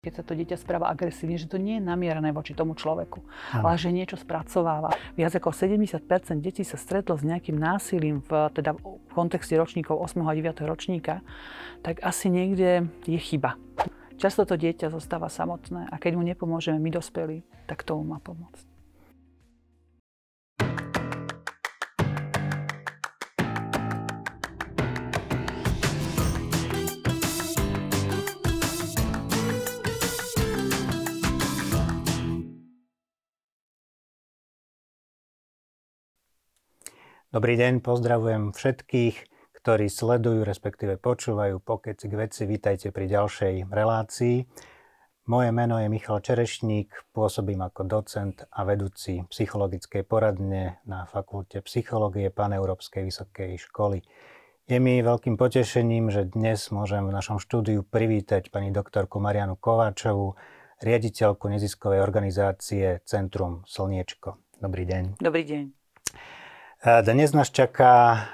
keď sa to dieťa správa agresívne, že to nie je namierené voči tomu človeku, Aha. ale že niečo spracováva. Viac ako 70% detí sa stretlo s nejakým násilím v, teda v kontexte ročníkov 8. a 9. ročníka, tak asi niekde je chyba. Často to dieťa zostáva samotné a keď mu nepomôžeme my dospelí, tak tomu má pomôcť. Dobrý deň, pozdravujem všetkých, ktorí sledujú, respektíve počúvajú pokec k veci. Vítajte pri ďalšej relácii. Moje meno je Michal Čerešník, pôsobím ako docent a vedúci psychologickej poradne na Fakulte psychológie Paneurópskej vysokej školy. Je mi veľkým potešením, že dnes môžem v našom štúdiu privítať pani doktorku Marianu Kováčovú, riaditeľku neziskovej organizácie Centrum Slniečko. Dobrý deň. Dobrý deň. Dnes nás čaká,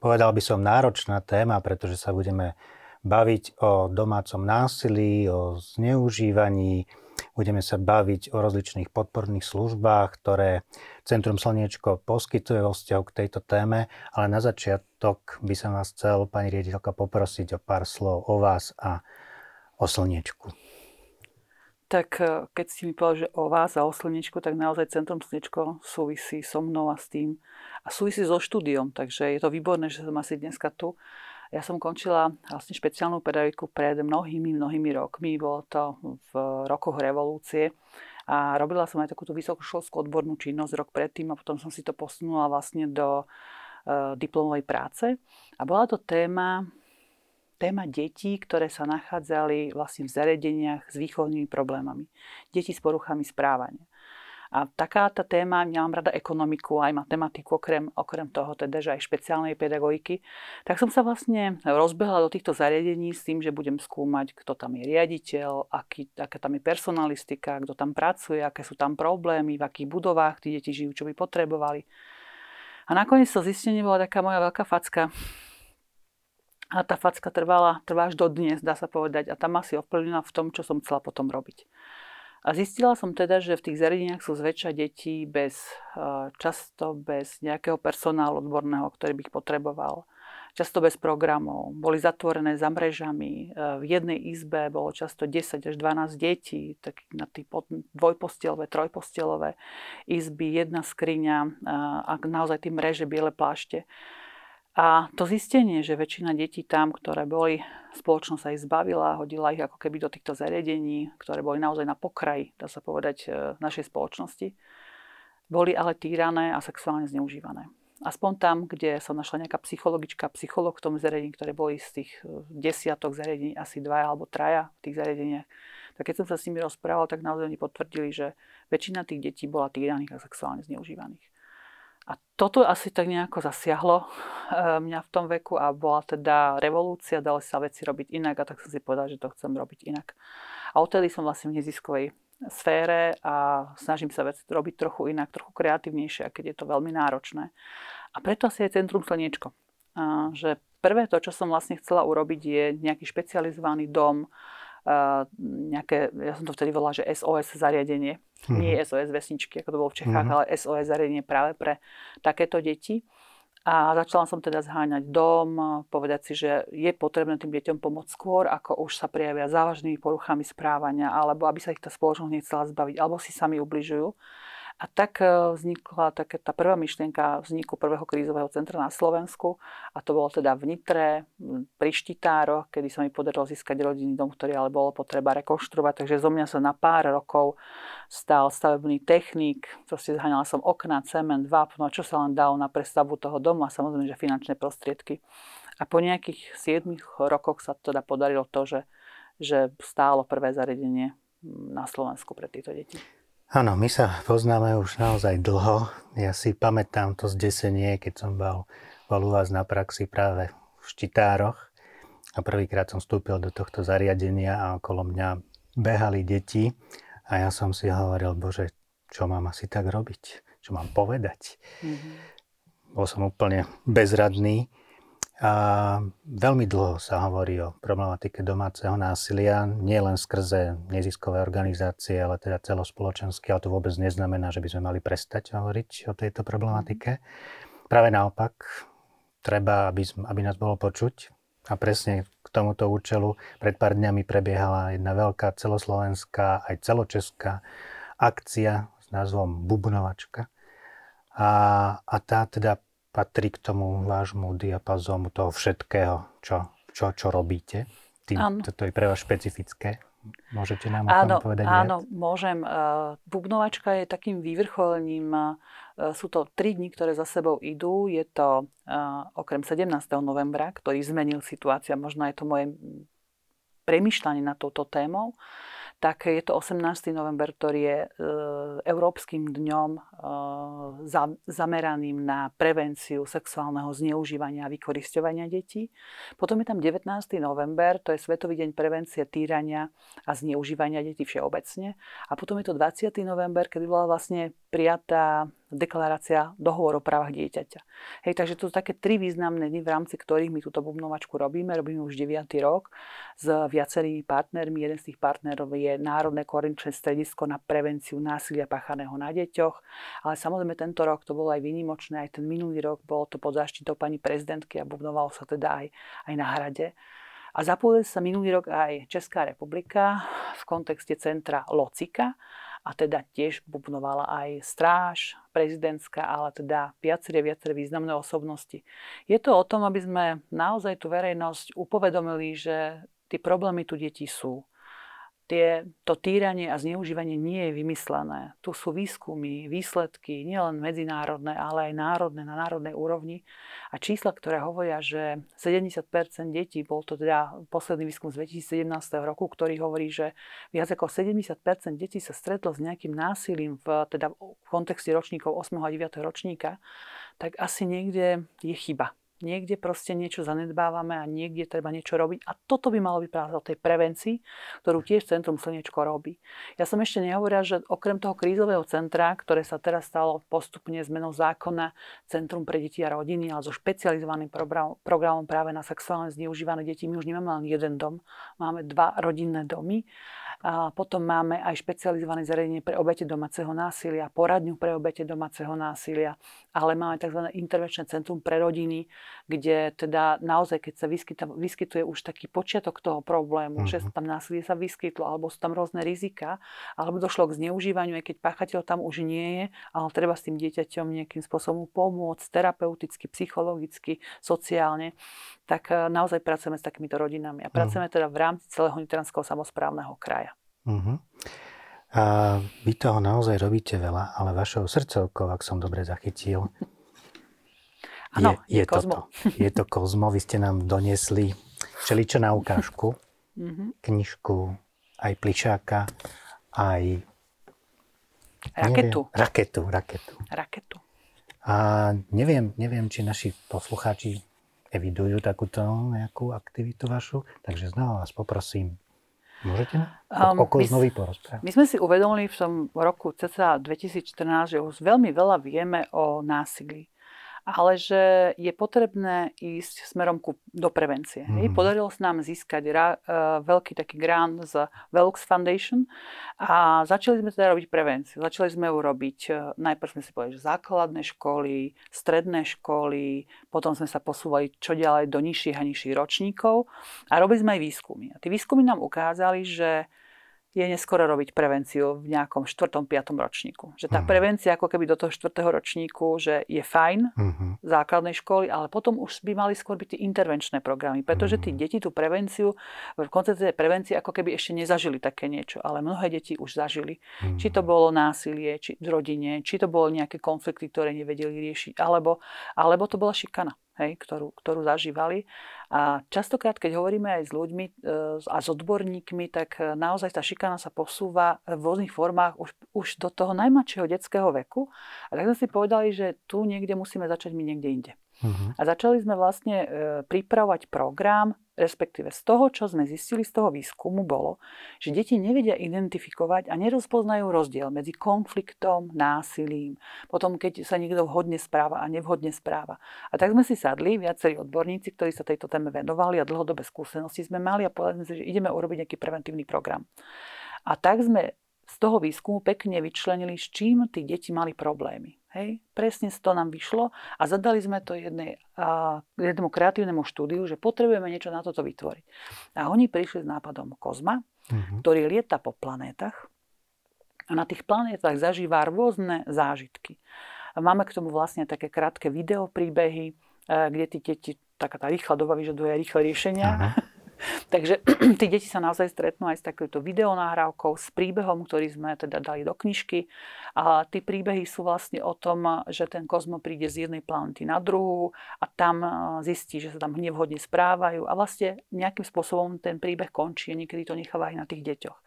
povedal by som, náročná téma, pretože sa budeme baviť o domácom násilí, o zneužívaní, budeme sa baviť o rozličných podporných službách, ktoré Centrum Slniečko poskytuje vo vzťahu k tejto téme, ale na začiatok by som vás chcel, pani riaditeľka, poprosiť o pár slov o vás a o Slniečku tak e, keď si mi povedal, že o vás a o slnečku, tak naozaj Centrum Slnečko súvisí so mnou a s tým. A súvisí so štúdiom, takže je to výborné, že som asi dneska tu. Ja som končila vlastne špeciálnu pedagogiku pred mnohými, mnohými rokmi. Bolo to v rokoch revolúcie. A robila som aj takúto vysokoškolskú odbornú činnosť rok predtým a potom som si to posunula vlastne do uh, diplomovej práce. A bola to téma téma detí, ktoré sa nachádzali vlastne v zariadeniach s výchovnými problémami. Deti s poruchami správania. A taká tá téma, ja mám rada ekonomiku, aj matematiku, okrem, okrem toho teda, že aj špeciálnej pedagogiky, tak som sa vlastne rozbehla do týchto zariadení s tým, že budem skúmať, kto tam je riaditeľ, aký, aká tam je personalistika, kto tam pracuje, aké sú tam problémy, v akých budovách tí deti žijú, čo by potrebovali. A nakoniec to zistenie bola taká moja veľká facka, a tá facka trvala, trvá až do dnes, dá sa povedať. A tam asi ovplyvnila v tom, čo som chcela potom robiť. A zistila som teda, že v tých zariadeniach sú zväčša deti bez, e, často bez nejakého personálu odborného, ktorý by ich potreboval. Často bez programov. Boli zatvorené za mrežami. E, v jednej izbe bolo často 10 až 12 detí, tak na tí dvojpostelové, trojpostelové izby, jedna skriňa e, a naozaj tie mreže, biele plášte. A to zistenie, že väčšina detí tam, ktoré boli, spoločnosť sa ich zbavila, hodila ich ako keby do týchto zariadení, ktoré boli naozaj na pokraji, dá sa povedať, e, našej spoločnosti, boli ale týrané a sexuálne zneužívané. Aspoň tam, kde sa našla nejaká psychologička, psycholog v tom zariadení, ktoré boli z tých e, desiatok zariadení, asi dva alebo traja v tých zariadeniach, tak keď som sa s nimi rozprával, tak naozaj oni potvrdili, že väčšina tých detí bola týraných a sexuálne zneužívaných. A toto asi tak nejako zasiahlo eh, mňa v tom veku a bola teda revolúcia, dali sa veci robiť inak a tak som si povedala, že to chcem robiť inak. A odtedy som vlastne v neziskovej sfére a snažím sa veci robiť trochu inak, trochu kreatívnejšie, keď je to veľmi náročné. A preto asi je Centrum Slniečko. A že prvé to, čo som vlastne chcela urobiť, je nejaký špecializovaný dom, nejaké, ja som to vtedy volala, že SOS zariadenie. Mm-hmm. Nie SOS vesničky, ako to bolo v Čechách, mm-hmm. ale SOS zariadenie práve pre takéto deti. A začala som teda zháňať dom, povedať si, že je potrebné tým deťom pomôcť skôr, ako už sa prijavia závažnými poruchami správania, alebo aby sa ich tá spoločnosť nechcela zbaviť, alebo si sami ubližujú. A tak e, vznikla taká tá prvá myšlienka vzniku prvého krízového centra na Slovensku a to bolo teda v Nitre, pri Štitároch, kedy sa mi podarilo získať rodinný dom, ktorý ale bolo potreba rekonštruovať. Takže zo mňa sa na pár rokov stal stavebný technik, proste zháňala som okna, cement, vápno, čo sa len dalo na prestavbu toho domu a samozrejme, že finančné prostriedky. A po nejakých 7 rokoch sa teda podarilo to, že, že stálo prvé zariadenie na Slovensku pre tieto deti. Áno, my sa poznáme už naozaj dlho. Ja si pamätám to zdesenie, keď som bol, bol u vás na praxi práve v Štitároch a prvýkrát som vstúpil do tohto zariadenia a okolo mňa behali deti a ja som si hovoril, bože, čo mám asi tak robiť? Čo mám povedať? Mm-hmm. Bol som úplne bezradný. A veľmi dlho sa hovorí o problematike domáceho násilia, nie len skrze neziskové organizácie, ale teda celospoločenské, ale to vôbec neznamená, že by sme mali prestať hovoriť o tejto problematike. Práve naopak, treba, aby, aby nás bolo počuť. A presne k tomuto účelu pred pár dňami prebiehala jedna veľká celoslovenská, aj celočeská akcia s názvom Bubnovačka. A, a tá teda patrí k tomu vášmu diapazómu toho všetkého, čo, čo, čo robíte. Tým, toto je pre vás špecifické. Môžete nám áno, o tom povedať Áno, viac? môžem. Uh, bubnovačka je takým vyvrcholením. Uh, sú to tri dni, ktoré za sebou idú. Je to uh, okrem 17. novembra, ktorý zmenil situácia, možno je to moje premyšľanie na touto témou tak je to 18. november, ktorý je e, Európskym dňom e, zameraným na prevenciu sexuálneho zneužívania a vykoristovania detí. Potom je tam 19. november, to je Svetový deň prevencie týrania a zneužívania detí všeobecne. A potom je to 20. november, kedy bola vlastne prijatá deklarácia dohovor o právach dieťaťa. Hej, takže to sú také tri významné dny, v rámci ktorých my túto bubnovačku robíme. Robíme už 9. rok s viacerými partnermi. Jeden z tých partnerov je Národné koordinačné stredisko na prevenciu násilia páchaného na deťoch. Ale samozrejme tento rok to bolo aj výnimočné, aj ten minulý rok bolo to pod záštitou pani prezidentky a bubnovalo sa teda aj, aj na hrade. A zapojili sa minulý rok aj Česká republika v kontexte centra Locika, a teda tiež bubnovala aj stráž prezidentská, ale teda viaceré, viaceré významné osobnosti. Je to o tom, aby sme naozaj tú verejnosť upovedomili, že tie problémy tu detí sú tie, to týranie a zneužívanie nie je vymyslené. Tu sú výskumy, výsledky, nielen medzinárodné, ale aj národné, na národnej úrovni. A čísla, ktoré hovoria, že 70% detí, bol to teda posledný výskum z 2017 roku, ktorý hovorí, že viac ako 70% detí sa stretlo s nejakým násilím v, teda v kontexte ročníkov 8. a 9. ročníka, tak asi niekde je chyba. Niekde proste niečo zanedbávame a niekde treba niečo robiť. A toto by malo byť práve o tej prevencii, ktorú tiež Centrum Slnečko robí. Ja som ešte nehovorila, že okrem toho krízového centra, ktoré sa teraz stalo postupne zmenou zákona Centrum pre deti a rodiny, ale so špecializovaným programom práve na sexuálne zneužívané deti, my už nemáme len jeden dom, máme dva rodinné domy a potom máme aj špecializované zariadenie pre obete domáceho násilia, poradňu pre obete domáceho násilia, ale máme tzv. intervenčné centrum pre rodiny, kde teda naozaj, keď sa vyskytuje, vyskytuje už taký počiatok toho problému, uh-huh. že mhm. tam násilie sa vyskytlo, alebo sú tam rôzne rizika, alebo došlo k zneužívaniu, aj keď páchateľ tam už nie je, ale treba s tým dieťaťom nejakým spôsobom pomôcť, terapeuticky, psychologicky, sociálne, tak eh, naozaj pracujeme s takýmito rodinami. A mhm. pracujeme teda v rámci celého Nitranského samozprávneho kraja. Uh-huh. A vy toho naozaj robíte veľa, ale vašou srdcovkou, ak som dobre zachytil, ano, je, je, je Kozmo. Toto. Je to Kozmo. Vy ste nám doniesli všeličo na ukážku. Uh-huh. Knižku, aj plišáka, aj... Raketu. Neviem, raketu, raketu. Raketu. A neviem, neviem, či naši poslucháči evidujú takúto nejakú aktivitu vašu, takže znova vás poprosím, Môžete um, o Kozmovi porozprávať? My sme si uvedomili v tom roku cca 2014, že už veľmi veľa vieme o násilí ale že je potrebné ísť smerom ku, do prevencie. Mm-hmm. Podarilo sa nám získať ra, uh, veľký taký grant z Velux Foundation a začali sme teda robiť prevenciu. Začali sme ju robiť, uh, najprv sme si povedali, že základné školy, stredné školy, potom sme sa posúvali čo ďalej do nižších a nižších ročníkov a robili sme aj výskumy. A tie výskumy nám ukázali, že je neskoro robiť prevenciu v nejakom 4. 5. ročníku. Že tá uh-huh. prevencia ako keby do toho 4. ročníku, že je fajn uh-huh. základnej školy, ale potom už by mali skôr byť tie intervenčné programy, pretože tí deti tú prevenciu, v koncepte prevencie ako keby ešte nezažili také niečo, ale mnohé deti už zažili. Uh-huh. Či to bolo násilie či v rodine, či to bolo nejaké konflikty, ktoré nevedeli riešiť, alebo, alebo to bola šikana hej, ktorú, ktorú zažívali. A častokrát, keď hovoríme aj s ľuďmi e, a s odborníkmi, tak e, naozaj tá šikana sa posúva v rôznych formách už, už do toho najmladšieho detského veku. A tak sme si povedali, že tu niekde musíme začať my niekde inde. Uh-huh. A začali sme vlastne e, pripravovať program, respektíve z toho, čo sme zistili z toho výskumu, bolo, že deti nevedia identifikovať a nerozpoznajú rozdiel medzi konfliktom, násilím, potom keď sa niekto vhodne správa a nevhodne správa. A tak sme si sadli, viacerí odborníci, ktorí sa tejto téme venovali a dlhodobé skúsenosti sme mali a povedali sme si, že ideme urobiť nejaký preventívny program. A tak sme z toho výskumu pekne vyčlenili, s čím tí deti mali problémy. Hej, presne to nám vyšlo a zadali sme to jednej, a, jednému kreatívnemu štúdiu, že potrebujeme niečo na toto vytvoriť. A oni prišli s nápadom Kozma, uh-huh. ktorý lieta po planétach a na tých planétach zažíva rôzne zážitky. Máme k tomu vlastne také krátke videopríbehy, e, kde tí deti, taká tá rýchla doba vyžaduje rýchle riešenia. Uh-huh Takže tí deti sa naozaj stretnú aj s takouto videonahrávkou, s príbehom, ktorý sme teda dali do knižky. A tí príbehy sú vlastne o tom, že ten kozmo príde z jednej planety na druhú a tam zistí, že sa tam nevhodne správajú a vlastne nejakým spôsobom ten príbeh končí a niekedy to necháva aj na tých deťoch.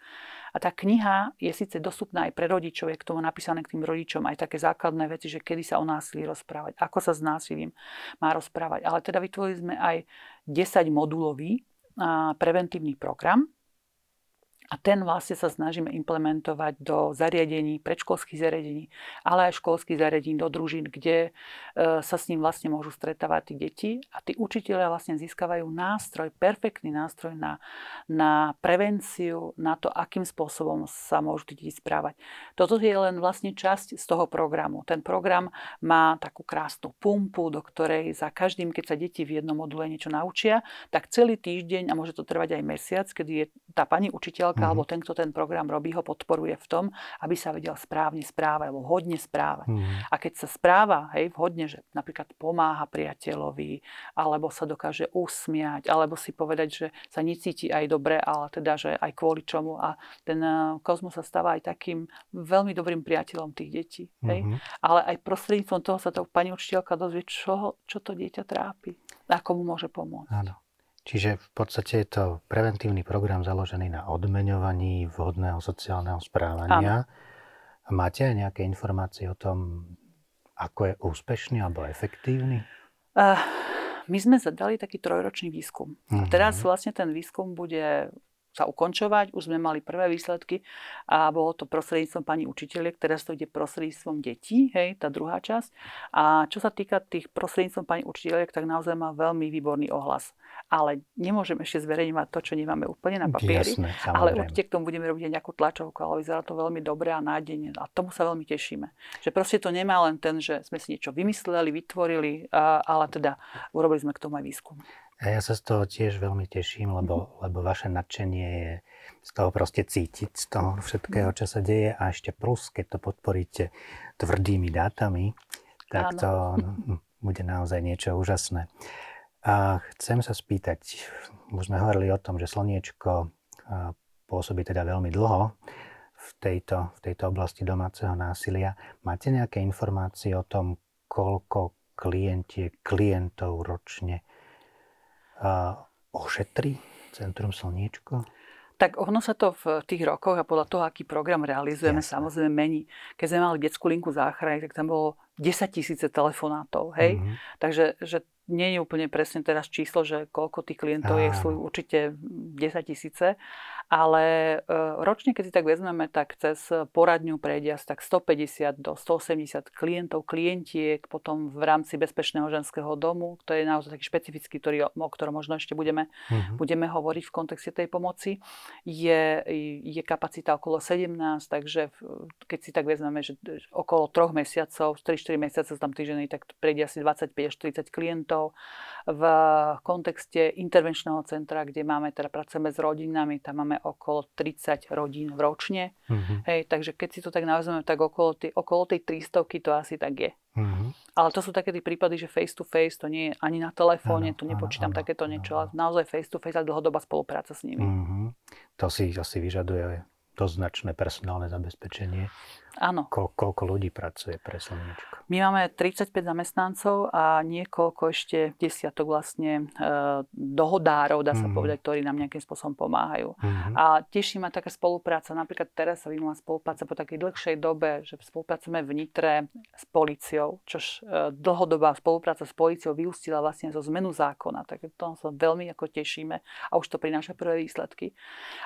A tá kniha je síce dostupná aj pre rodičov, je k tomu napísané k tým rodičom aj také základné veci, že kedy sa o násilí rozprávať, ako sa s násilím má rozprávať. Ale teda vytvorili sme aj 10 modulový preventívny program, a ten vlastne sa snažíme implementovať do zariadení, predškolských zariadení, ale aj školských zariadení, do družín, kde e, sa s ním vlastne môžu stretávať tí deti. A tí učiteľia vlastne získavajú nástroj, perfektný nástroj na, na prevenciu, na to, akým spôsobom sa môžu tí deti správať. Toto je len vlastne časť z toho programu. Ten program má takú krásnu pumpu, do ktorej za každým, keď sa deti v jednom module niečo naučia, tak celý týždeň, a môže to trvať aj mesiac, kedy je tá pani učiteľka mm-hmm. alebo ten, kto ten program robí, ho podporuje v tom, aby sa vedel správne správať alebo hodne správať. Mm-hmm. A keď sa správa hej, vhodne, že napríklad pomáha priateľovi, alebo sa dokáže usmiať, alebo si povedať, že sa necíti aj dobre, ale teda, že aj kvôli čomu. A ten eh, kozmos sa stáva aj takým veľmi dobrým priateľom tých detí. Hej? Mm-hmm. Ale aj prostredníctvom toho sa to pani učiteľka dozvie, čo, čo to dieťa trápi. Ako mu môže pomôcť. Áno. Čiže v podstate je to preventívny program založený na odmeňovaní vhodného sociálneho správania. Áno. Máte aj nejaké informácie o tom, ako je úspešný alebo efektívny? Uh, my sme zadali taký trojročný výskum. Uh-huh. A teraz mhm. vlastne ten výskum bude sa ukončovať. Už sme mali prvé výsledky a bolo to prostredníctvom pani učiteľiek, teraz to ide prostredníctvom detí, hej, tá druhá časť. A čo sa týka tých prostredníctvom pani učiteľiek, tak naozaj má veľmi výborný ohlas ale nemôžeme ešte zverejňovať to, čo nemáme úplne na papieri. Jasné, ale určite k tomu budeme robiť aj nejakú tlačovku, ale vyzerá to veľmi dobre a nádejne. A tomu sa veľmi tešíme. Že proste to nemá len ten, že sme si niečo vymysleli, vytvorili, ale teda urobili sme k tomu aj výskum. A ja sa z toho tiež veľmi teším, lebo, mm-hmm. lebo vaše nadšenie je z toho proste cítiť, z toho všetkého, čo sa deje a ešte plus, keď to podporíte tvrdými dátami, tak Áno. to no, bude naozaj niečo úžasné. A chcem sa spýtať, už sme hovorili o tom, že slniečko pôsobí teda veľmi dlho v tejto, v tejto oblasti domáceho násilia. Máte nejaké informácie o tom, koľko klientie, klientov ročne ošetrí Centrum Slniečko? Tak ono sa to v tých rokoch a podľa toho, aký program realizujeme, Jasne. samozrejme mení. Keď sme mali detskú linku záchrany, tak tam bolo 10 tisíce telefonátov. Hej? Mm-hmm. Takže že nie je úplne presne teraz číslo, že koľko tých klientov je, sú určite 10 tisíce, ale e, ročne, keď si tak vezmeme, tak cez poradňu prejde asi tak 150 do 180 klientov, klientiek, potom v rámci bezpečného ženského domu, to je naozaj taký špecifický, ktorý, o ktorom možno ešte budeme, uh-huh. budeme hovoriť v kontexte tej pomoci, je, je kapacita okolo 17, takže keď si tak vezmeme, že okolo 3 mesiacov, 3-4 mesiace sú tam týždeny, tak prejde asi 25 40 klientov. V kontexte intervenčného centra, kde máme, teda pracujeme s rodinami, tam máme okolo 30 rodín ročne. Uh-huh. Hej, takže keď si to tak nazveme, tak okolo, tý, okolo tej 300 to asi tak je. Uh-huh. Ale to sú také tí prípady, že face to face, to nie je ani na telefóne, tu nepočítam ano, takéto niečo, ale naozaj face to face a dlhodobá spolupráca s nimi. Uh-huh. To si asi vyžaduje dosť značné personálne zabezpečenie. Áno. Ko- koľko ľudí pracuje pre Slniečko? My máme 35 zamestnancov a niekoľko ešte desiatok vlastne e, dohodárov, dá sa mm-hmm. povedať, ktorí nám nejakým spôsobom pomáhajú. Mm-hmm. A teší ma taká spolupráca. Napríklad teraz sa vymala spolupráca po takej dlhšej dobe, že spolupracujeme v Nitre s policiou, čož e, dlhodobá spolupráca s policiou vyústila vlastne zo zmenu zákona. Tak to sa veľmi ako tešíme a už to prináša prvé výsledky.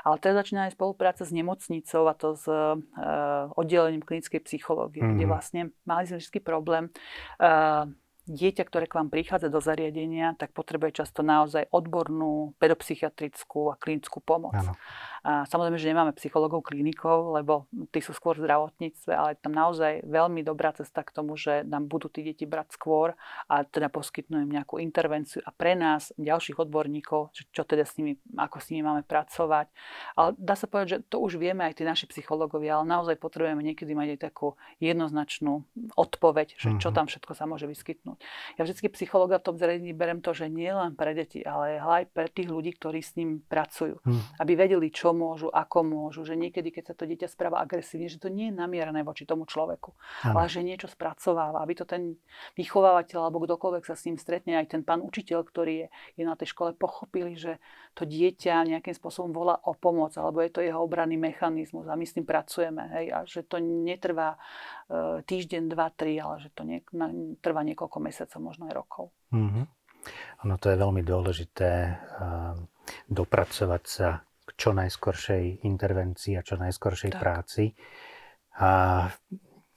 Ale teraz začína aj spolupráca s nemocnicou a to s e, oddelením klinickej psychológie, mm-hmm. kde mhm. vlastne mali sme vždy problém. Uh, dieťa, ktoré k vám prichádza do zariadenia, tak potrebuje často naozaj odbornú pedopsychiatrickú a klinickú pomoc. Ano. A samozrejme, že nemáme psychologov klinikov, lebo tí sú skôr v zdravotníctve, ale tam naozaj veľmi dobrá cesta k tomu, že nám budú tí deti brať skôr a teda poskytnú im nejakú intervenciu a pre nás, ďalších odborníkov, čo, teda s nimi, ako s nimi máme pracovať. Ale dá sa povedať, že to už vieme aj tí naši psychológovia, ale naozaj potrebujeme niekedy mať aj takú jednoznačnú odpoveď, že čo mhm. tam všetko sa môže vyskytnúť. Ja vždycky psychologa v tom zariadení berem to, že nie len pre deti, ale aj pre tých ľudí, ktorí s ním pracujú. Hmm. Aby vedeli, čo môžu, ako môžu, že niekedy, keď sa to dieťa správa agresívne, že to nie je namierané voči tomu človeku, ano. ale že niečo spracováva, aby to ten vychovávateľ alebo kdokoľvek sa s ním stretne, aj ten pán učiteľ, ktorý je, je na tej škole, pochopili, že to dieťa nejakým spôsobom volá o pomoc, alebo je to jeho obranný mechanizmus a my s tým pracujeme. Hej, a že to netrvá e, týždeň, dva, tri, ale že to nie, na, trvá niekoľko mesiacov, možno aj rokov. Mm-hmm. Ono to je veľmi dôležité uh, dopracovať sa čo najskoršej intervencii a čo najskoršej tak. práci. A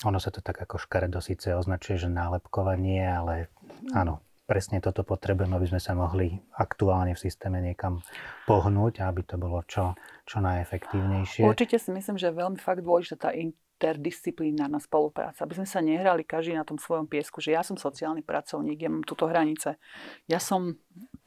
ono sa to tak ako škaredo síce označuje, že nálepkovanie, ale áno, presne toto potrebujeme, aby sme sa mohli aktuálne v systéme niekam pohnúť aby to bolo čo, čo najefektívnejšie. Určite si myslím, že je veľmi fakt dôležitá tá interdisciplinárna spolupráca, aby sme sa nehrali každý na tom svojom piesku, že ja som sociálny pracovník, ja mám túto hranice, ja som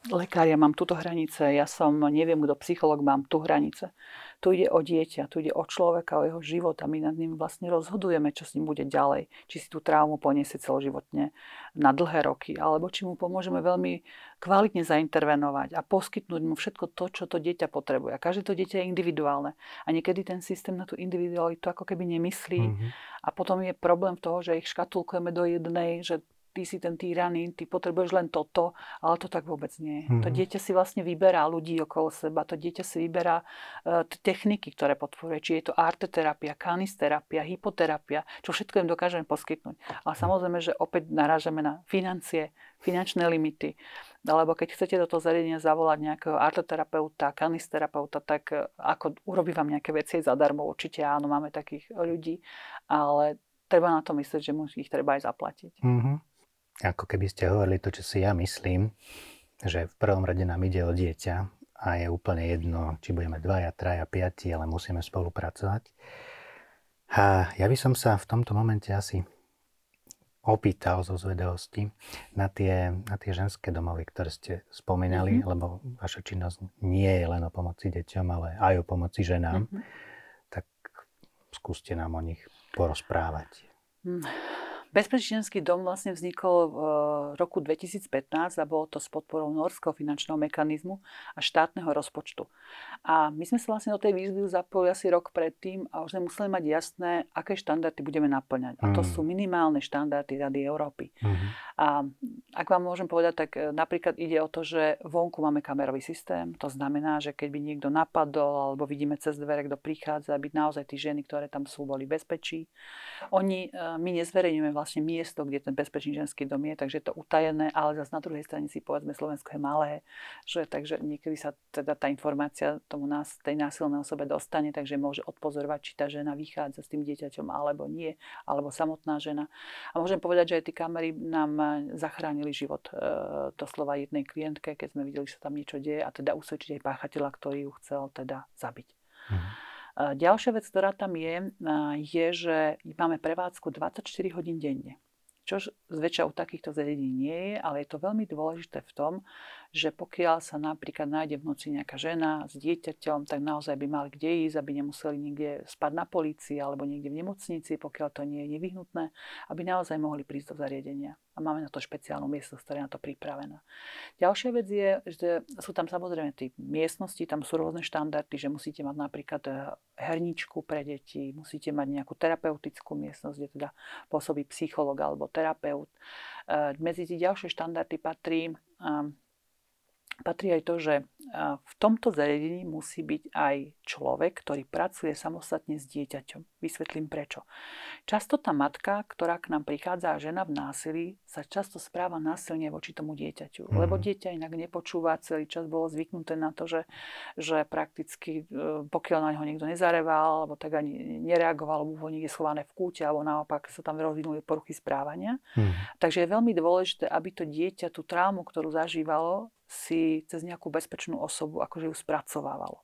lekár, ja mám túto hranice, ja som, neviem kto, psycholog, mám tú hranice. Tu ide o dieťa, tu ide o človeka, o jeho život a my nad ním vlastne rozhodujeme, čo s ním bude ďalej. Či si tú traumu poniesie celoživotne na dlhé roky, alebo či mu pomôžeme veľmi kvalitne zaintervenovať a poskytnúť mu všetko to, čo to dieťa potrebuje. A každé to dieťa je individuálne. A niekedy ten systém na tú individualitu ako keby nemyslí. Mm-hmm. A potom je problém toho, že ich škatulkujeme do jednej, že ty si ten tyranín, ty potrebuješ len toto, ale to tak vôbec nie. Mm-hmm. To mhm. dieťa si vlastne vyberá ľudí okolo seba, to dieťa si vyberá uh, techniky, ktoré potvoruje, či je to arteterapia, kanisterapia, hypoterapia, čo všetko im dokážeme poskytnúť. Ale samozrejme, že opäť narážame na financie, finančné limity. Alebo keď chcete do toho zariadenia zavolať nejakého artoterapeuta, kanisterapeuta, tak e, ako urobí vám nejaké veci zadarmo, určite áno, máme takých ľudí, ale treba na to myslieť, že ich treba aj zaplatiť. Mm-hmm ako keby ste hovorili to, čo si ja myslím, že v prvom rade nám ide o dieťa a je úplne jedno, či budeme dvaja, traja, piati, ale musíme spolupracovať. A ja by som sa v tomto momente asi opýtal zo zvedovosti na tie, na tie ženské domovy, ktoré ste spomínali, mm-hmm. lebo vaša činnosť nie je len o pomoci deťom, ale aj o pomoci ženám. Mm-hmm. Tak skúste nám o nich porozprávať. Mm. Bezpečný dom vlastne vznikol v eh, roku 2015 a bolo to s podporou norského finančného mechanizmu a štátneho rozpočtu. A my sme sa vlastne do tej výzvy zapojili asi rok predtým a už sme museli mať jasné, aké štandardy budeme naplňať. A to mm. sú minimálne štandardy Rady Európy. Mm. A ak vám môžem povedať, tak eh, napríklad ide o to, že vonku máme kamerový systém. To znamená, že keď by niekto napadol alebo vidíme cez dvere, kto prichádza, aby naozaj tí ženy, ktoré tam sú, boli bezpečí. Oni, eh, my nezverejňujeme vlastne miesto, kde ten bezpečný ženský dom je, takže je to utajené, ale zase na druhej strane si povedzme, Slovensko je malé, že, takže niekedy sa teda tá informácia tomu nás, tej násilnej osobe dostane, takže môže odpozorovať, či tá žena vychádza s tým dieťaťom alebo nie, alebo samotná žena. A môžem povedať, že aj tie kamery nám eh, zachránili život e, to slova jednej klientke, keď sme videli, že sa tam niečo deje a teda usvedčiť aj páchateľa, ktorý ju chcel teda zabiť. Mhm. Ďalšia vec, ktorá tam je, je, že máme prevádzku 24 hodín denne. Čo zväčša u takýchto zariadení nie je, ale je to veľmi dôležité v tom, že pokiaľ sa napríklad nájde v noci nejaká žena s dieťaťom, tak naozaj by mali kde ísť, aby nemuseli niekde spať na polícii alebo niekde v nemocnici, pokiaľ to nie je nevyhnutné, aby naozaj mohli prísť do zariadenia. a máme na to špeciálnu miestnosť, ktorá je na to pripravená. Ďalšia vec je, že sú tam samozrejme tie miestnosti, tam sú rôzne štandardy, že musíte mať napríklad eh, herničku pre deti, musíte mať nejakú terapeutickú miestnosť, kde teda pôsobí psycholog alebo terapeut. Eh, medzi tie ďalšie štandardy patrí patrí aj to, že v tomto zariadení musí byť aj človek, ktorý pracuje samostatne s dieťaťom. Vysvetlím prečo. Často tá matka, ktorá k nám prichádza a žena v násilí, sa často správa násilne voči tomu dieťaťu. Mm. Lebo dieťa inak nepočúva, celý čas bolo zvyknuté na to, že, že prakticky e, pokiaľ na neho niekto nezareval, alebo tak ani nereagoval, alebo niekde schované v kúte, alebo naopak sa tam rozvinuli poruchy správania. Mm. Takže je veľmi dôležité, aby to dieťa tú traumu, ktorú zažívalo, si cez nejakú bezpečnú osobu akože ju spracovávalo.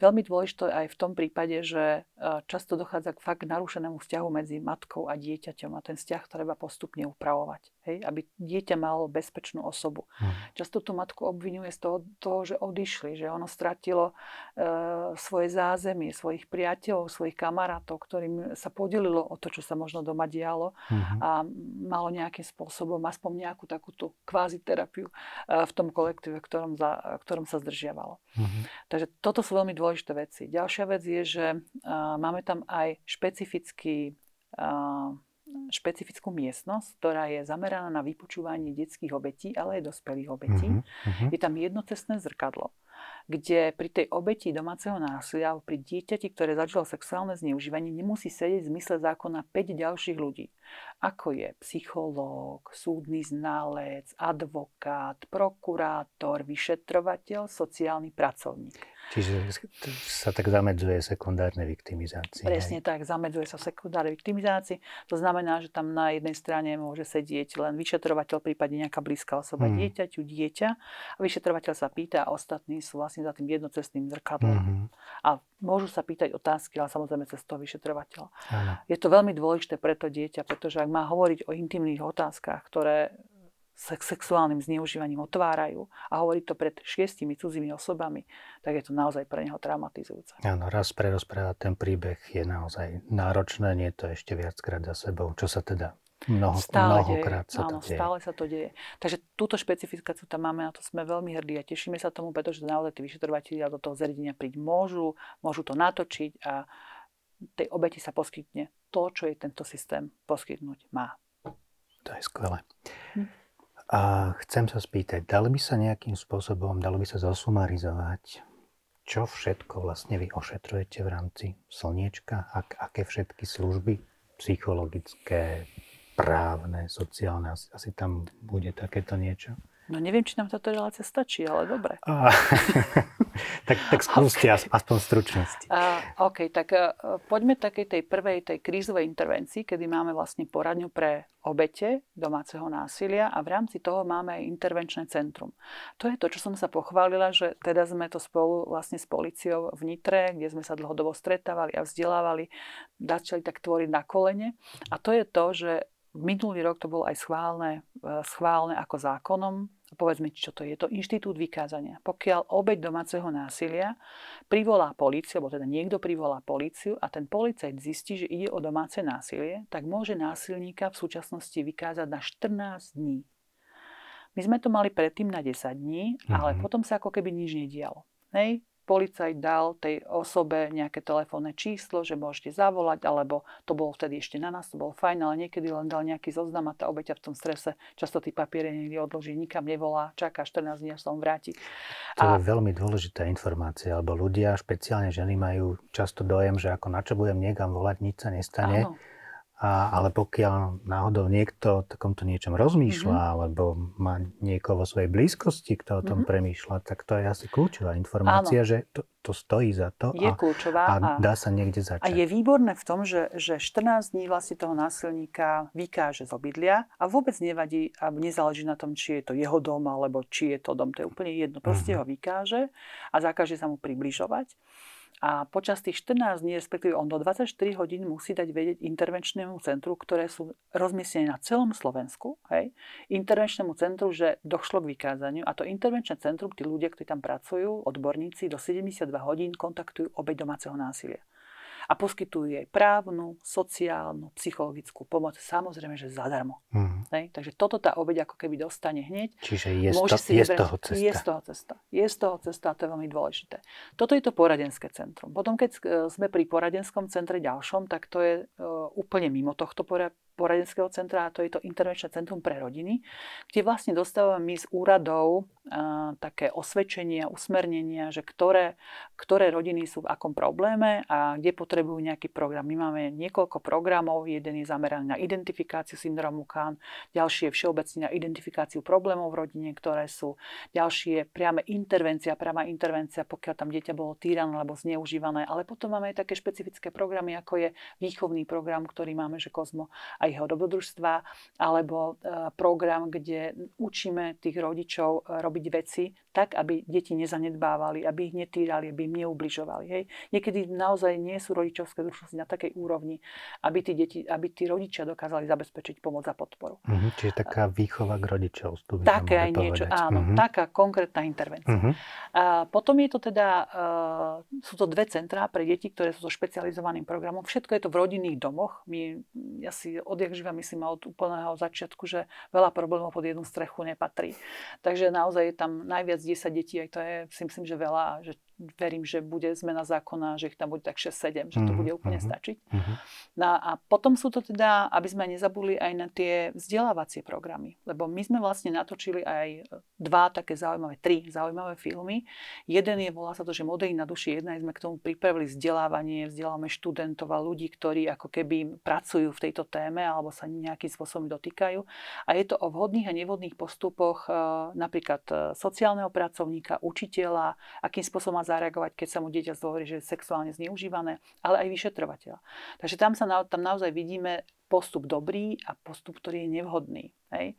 Veľmi dôležité aj v tom prípade, že často dochádza k fakt narušenému vzťahu medzi matkou a dieťaťom a ten vzťah treba postupne upravovať. Hej? Aby dieťa malo bezpečnú osobu. Hmm. Často tú matku obvinuje z toho, toho, že odišli, že ono stratilo e, svoje zázemie, svojich priateľov, svojich kamarátov, ktorým sa podelilo o to, čo sa možno doma dialo hmm. a malo nejakým spôsobom aspoň nejakú takúto kvázi terapiu e, v tom kolektíve, ktorom, za, ktorom sa zdržiavalo. Hmm. Takže toto sú veľmi dôležité veci. Ďalšia vec je, že máme tam aj špecifický, špecifickú miestnosť, ktorá je zameraná na vypočúvanie detských obetí, ale aj dospelých obetí. Uh-huh. Je tam jednocestné zrkadlo kde pri tej obeti domáceho násilia alebo pri dieťati, ktoré zažilo sexuálne zneužívanie, nemusí sedieť v zmysle zákona 5 ďalších ľudí. Ako je psychológ, súdny znalec, advokát, prokurátor, vyšetrovateľ, sociálny pracovník. Čiže sa tak zamedzuje sekundárnej viktimizácii. Presne hej? tak, zamedzuje sa sekundárnej viktimizácii. To znamená, že tam na jednej strane môže sedieť len vyšetrovateľ, prípadne nejaká blízka osoba hmm. dieťaťu, dieťa. A vyšetrovateľ sa pýta a ostatní sú vlastne za tým jednocestným zrkadlom. Hmm. A môžu sa pýtať otázky, ale samozrejme cez toho vyšetrovateľa. Ano. Je to veľmi dôležité pre to dieťa, pretože ak má hovoriť o intimných otázkach, ktoré sexuálnym zneužívaním otvárajú a hovorí to pred šiestimi cudzími osobami, tak je to naozaj pre neho traumatizujúce. Áno, raz prerozprávať ten príbeh je naozaj náročné, nie je to ešte viackrát za sebou, čo sa teda mnoho, stále mnohokrát deje. sa Áno, to deje. stále sa to deje. Takže túto špecifikáciu tam máme, na to sme veľmi hrdí a tešíme sa tomu, pretože naozaj tí vyšetrovateľia do toho zariadenia príť môžu, môžu to natočiť a tej obeti sa poskytne to, čo jej tento systém poskytnúť má. To je skvelé. Hm. A chcem sa spýtať, dalo by sa nejakým spôsobom, dalo by sa zosumarizovať, čo všetko vlastne vy ošetrujete v rámci Slniečka, ak, aké všetky služby psychologické, právne, sociálne, asi, asi tam bude takéto niečo? No neviem, či nám táto relácia stačí, ale dobre. tak, tak skúste okay. aspoň stručnosti. Uh, OK, tak uh, poďme takej tej prvej, tej krízovej intervencii, kedy máme vlastne poradňu pre obete domáceho násilia a v rámci toho máme aj intervenčné centrum. To je to, čo som sa pochválila, že teda sme to spolu vlastne s policiou v Nitre, kde sme sa dlhodobo stretávali a vzdelávali, začali tak tvoriť na kolene. A to je to, že Minulý rok to bolo aj schválne, e, schválne ako zákonom. Povedzme, čo to je. Je to inštitút vykázania. Pokiaľ obeď domáceho násilia privolá políciu, alebo teda niekto privolá políciu a ten policajt zistí, že ide o domáce násilie, tak môže násilníka v súčasnosti vykázať na 14 dní. My sme to mali predtým na 10 dní, ale mm-hmm. potom sa ako keby nič nedialo. Hej? Policajt dal tej osobe nejaké telefónne číslo, že môžete zavolať, alebo to bolo vtedy ešte na nás, to bolo fajn, ale niekedy len dal nejaký zoznam a tá obeťa v tom strese často tí papiere niekde odloží, nikam nevolá, čaká 14 dní, až sa on vráti. To a... je veľmi dôležitá informácia, lebo ľudia, špeciálne ženy, majú často dojem, že ako na čo budem niekam volať, nič sa nestane. Áno a, ale pokiaľ náhodou niekto o takomto niečom rozmýšľa, mm-hmm. alebo má niekoho vo svojej blízkosti, kto o tom mm-hmm. premýšľa, tak to je asi kľúčová informácia, Áno. že to, to stojí za to je a, kľúčová a, a dá sa niekde začať. A je výborné v tom, že, že 14 dní vlastne toho násilníka vykáže z obydlia a vôbec nevadí a nezáleží na tom, či je to jeho dom, alebo či je to dom, to je úplne jedno. Proste mm-hmm. ho vykáže a zakáže sa mu približovať. A počas tých 14 dní, respektíve on do 24 hodín musí dať vedieť intervenčnému centru, ktoré sú rozmiestnené na celom Slovensku, hej, intervenčnému centru, že došlo k vykázaniu a to intervenčné centrum, tí ľudia, ktorí tam pracujú, odborníci, do 72 hodín kontaktujú obeď domáceho násilia. A poskytujú jej právnu, sociálnu, psychologickú pomoc, samozrejme, že zadarmo. Mm. Hej? Takže toto tá obeď ako keby dostane hneď. Čiže je, Môže sto, si je z toho cesta. Je z toho cesta. Je z toho cesta a to je veľmi dôležité. Toto je to poradenské centrum. Potom, keď sme pri poradenskom centre ďalšom, tak to je uh, úplne mimo tohto poradenského centra a to je to intervenčné centrum pre rodiny, kde vlastne dostávame my z úradov a, také osvedčenia, usmernenia, že ktoré, ktoré rodiny sú v akom probléme a kde potrebujú nejaký program. My máme niekoľko programov, jeden je zameraný na identifikáciu syndromu KAN, ďalší je všeobecne na identifikáciu problémov v rodine, ktoré sú, ďalší je priame intervencia, priama intervencia, pokiaľ tam dieťa bolo týrané alebo zneužívané, ale potom máme aj také špecifické programy, ako je výchovný program, ktorý máme, že Kozmo a jeho dobrodružstva, alebo e, program, kde učíme tých rodičov e, robiť veci tak, aby deti nezanedbávali, aby ich netýrali, aby im neubližovali. Hej. Niekedy naozaj nie sú rodičovské zručnosti na takej úrovni, aby tí, deti, aby tí rodičia dokázali zabezpečiť pomoc a podporu. Uh-huh, čiže taká výchova k rodičovstvu. Také aj niečo, povedať. áno, uh-huh. taká konkrétna intervencia. Uh-huh. A potom je to teda, uh, sú to dve centrá pre deti, ktoré sú so špecializovaným programom. Všetko je to v rodinných domoch. My, ja si odjak živa myslím od úplného začiatku, že veľa problémov pod jednu strechu nepatrí. Takže naozaj je tam najviac 10 detí, aj to je si myslím, že veľa, že verím, že bude zmena zákona, že ich tam bude tak 6-7, že to mhm, bude úplne mm-hmm. stačiť. Mm-hmm. No a potom sú to teda, aby sme nezabudli aj na tie vzdelávacie programy, lebo my sme vlastne natočili aj dva také zaujímavé, tri zaujímavé filmy. Jeden je, volá sa to, že Modely na duši, jedna sme k tomu pripravili vzdelávanie, vzdelávame študentov a ľudí, ktorí ako keby pracujú v tejto téme alebo sa nejakým spôsobom dotýkajú. A je to o vhodných a nevhodných postupoch eh, napríklad eh, sociálneho pracovníka, učiteľa, akým spôsobom má zareagovať, keď sa mu dieťa zdôvodí, že je sexuálne zneužívané, ale aj vyšetrovateľ. Takže tam, sa na, tam naozaj vidíme postup dobrý a postup, ktorý je nevhodný. Hej?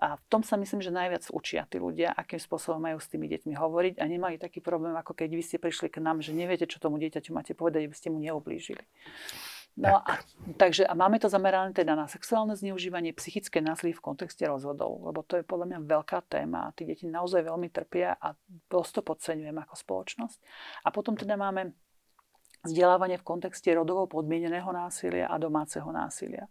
A v tom sa myslím, že najviac učia tí ľudia, akým spôsobom majú s tými deťmi hovoriť a nemajú taký problém, ako keď vy ste prišli k nám, že neviete, čo tomu dieťaťu máte povedať, aby ste mu neoblížili. No a, takže a máme to zamerané teda na sexuálne zneužívanie, psychické násilie v kontexte rozvodov, lebo to je podľa mňa veľká téma. Tí deti naozaj veľmi trpia a dosť to podceňujem ako spoločnosť. A potom teda máme vzdelávanie v kontexte rodovo podmieneného násilia a domáceho násilia.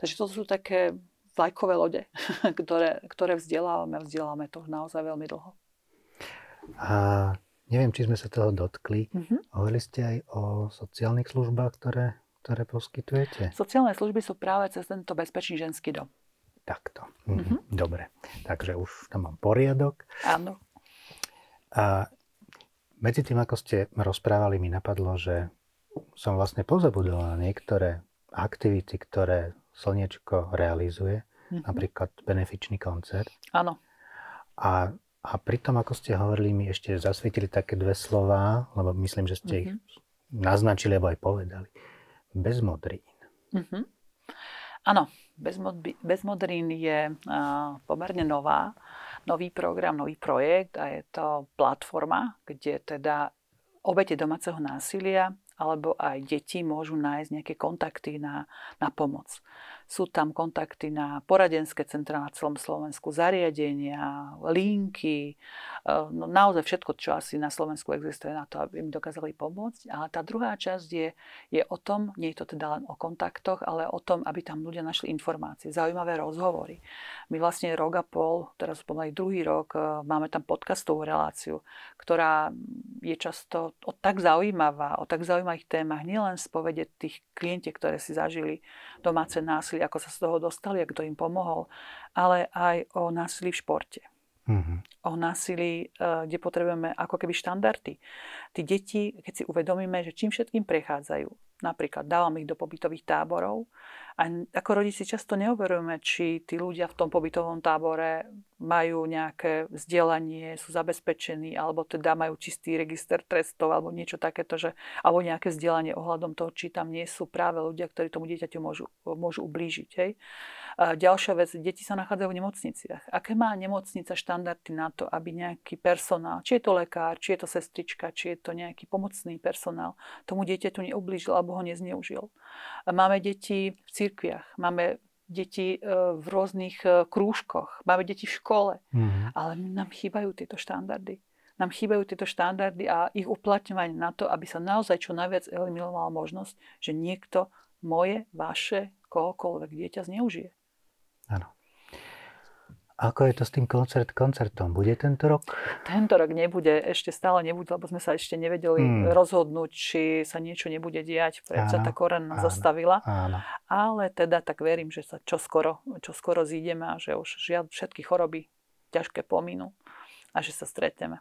Takže to sú také vlajkové lode, ktoré, ktoré vzdelávame a vzdelávame to naozaj veľmi dlho. A neviem, či sme sa toho dotkli. Mm-hmm. Hovorili ste aj o sociálnych službách, ktoré ktoré poskytujete? Sociálne služby sú práve cez tento bezpečný ženský dom. Takto. Mhm. Mm-hmm. Dobre. Takže už tam mám poriadok. Áno. A medzi tým, ako ste rozprávali, mi napadlo, že som vlastne pozabudol na niektoré aktivity, ktoré Slniečko realizuje, mm-hmm. napríklad benefičný koncert. Áno. A, a pritom, ako ste hovorili, mi ešte zasvietili také dve slova, lebo myslím, že ste mm-hmm. ich naznačili, alebo aj povedali bezmodrín. Mm-hmm. Áno, bezmodrín je uh, pomerne nová, nový program, nový projekt a je to platforma, kde teda obete domáceho násilia alebo aj deti môžu nájsť nejaké kontakty na, na pomoc. Sú tam kontakty na poradenské centra na celom Slovensku, zariadenia, linky, eh, no naozaj všetko, čo asi na Slovensku existuje na to, aby im dokázali pomôcť. Ale tá druhá časť je, je o tom, nie je to teda len o kontaktoch, ale o tom, aby tam ľudia našli informácie, zaujímavé rozhovory. My vlastne rok a pol, teraz pomaly druhý rok, eh, máme tam podcastovú reláciu, ktorá je často o tak zaujímavá, o tak zaujímavých témach, nielen z tých klientiek, ktoré si zažili domáce násilie, ako sa z toho dostali a kto im pomohol, ale aj o násilí v športe. Mm-hmm. O násilí, e, kde potrebujeme ako keby štandardy. Tí deti, keď si uvedomíme, že čím všetkým prechádzajú, napríklad dávam ich do pobytových táborov, a ako rodiči často neoverujeme, či tí ľudia v tom pobytovom tábore majú nejaké vzdelanie, sú zabezpečení, alebo teda majú čistý register trestov, alebo niečo takéto, že, alebo nejaké vzdelanie ohľadom toho, či tam nie sú práve ľudia, ktorí tomu dieťaťu môžu, môžu ublížiť. Hej. A ďalšia vec, deti sa nachádzajú v nemocniciach. Aké má nemocnica štandardy na to, aby nejaký personál, či je to lekár, či je to sestrička, či je to nejaký pomocný personál, tomu dieťaťu neublížil alebo ho nezneužil. Máme deti v cirkviach, máme deti e, v rôznych e, krúžkoch, máme deti v škole, mm. ale nám chýbajú tieto štandardy. nám chýbajú tieto štandardy a ich uplatňovanie na to, aby sa naozaj čo najviac eliminovala možnosť, že niekto moje, vaše, kohokoľvek dieťa zneužije. Áno. Ako je to s tým koncert koncertom? Bude tento rok? Tento rok nebude, ešte stále nebude, lebo sme sa ešte nevedeli hmm. rozhodnúť, či sa niečo nebude diať. Predsa tá korona zastavila. Áno. Ale teda tak verím, že sa čoskoro, čoskoro zídeme a že už žiad, všetky choroby ťažké pominú a že sa stretneme.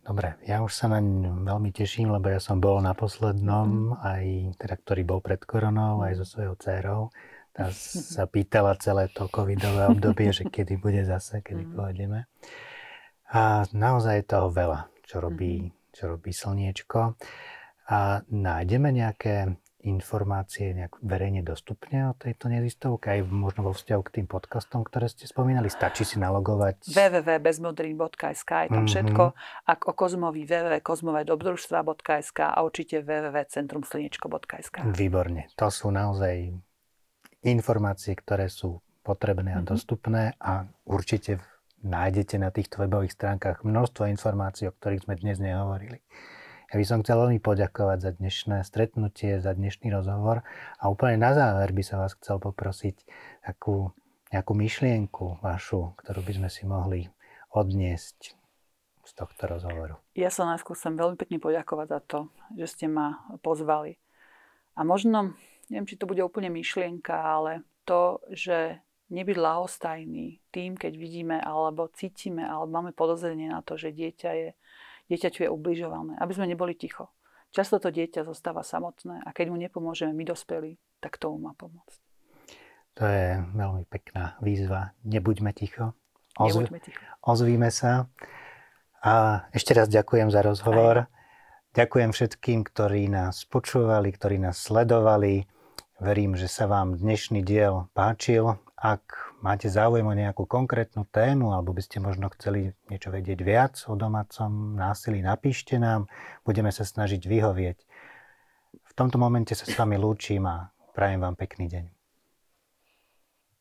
Dobre, ja už sa naň veľmi teším, lebo ja som bol na poslednom, mm. aj teda, ktorý bol pred koronou, aj so svojou dcerou. Tá sa pýtala celé to covidové obdobie, že kedy bude zase, kedy mm. pôjdeme. A naozaj je toho veľa, čo robí, mm. čo robí slniečko. A nájdeme nejaké informácie nejak verejne dostupne o tejto nezistovke, aj možno vo vzťahu k tým podcastom, ktoré ste spomínali? Stačí si nalogovať? www.bezmodrín.sk je tam mm-hmm. všetko. Ak o kozmovi www.kozmovedobružstva.sk a určite www.centrumslniečko.sk Výborne. To sú naozaj informácie, ktoré sú potrebné a mhm. dostupné a určite nájdete na týchto webových stránkach množstvo informácií, o ktorých sme dnes nehovorili. Ja by som chcel veľmi poďakovať za dnešné stretnutie, za dnešný rozhovor a úplne na záver by som vás chcel poprosiť takú nejakú myšlienku vašu, ktorú by sme si mohli odniesť z tohto rozhovoru. Ja sa najskôr chcem veľmi pekne poďakovať za to, že ste ma pozvali. A možno neviem, či to bude úplne myšlienka, ale to, že nebyť lahostajný tým, keď vidíme alebo cítime alebo máme podozrenie na to, že dieťa je, dieťaťu je ubližované. Aby sme neboli ticho. Často to dieťa zostáva samotné a keď mu nepomôžeme my dospelí, tak tomu má pomôcť. To je veľmi pekná výzva. Nebuďme ticho. Ozv... Nebuďme ticho. Ozvíme sa. A ešte raz ďakujem za rozhovor. Aj. Ďakujem všetkým, ktorí nás počúvali, ktorí nás sledovali. Verím, že sa vám dnešný diel páčil. Ak máte záujem o nejakú konkrétnu tému alebo by ste možno chceli niečo vedieť viac o domácom násilí, napíšte nám. Budeme sa snažiť vyhovieť. V tomto momente sa s vami lúčim a prajem vám pekný deň.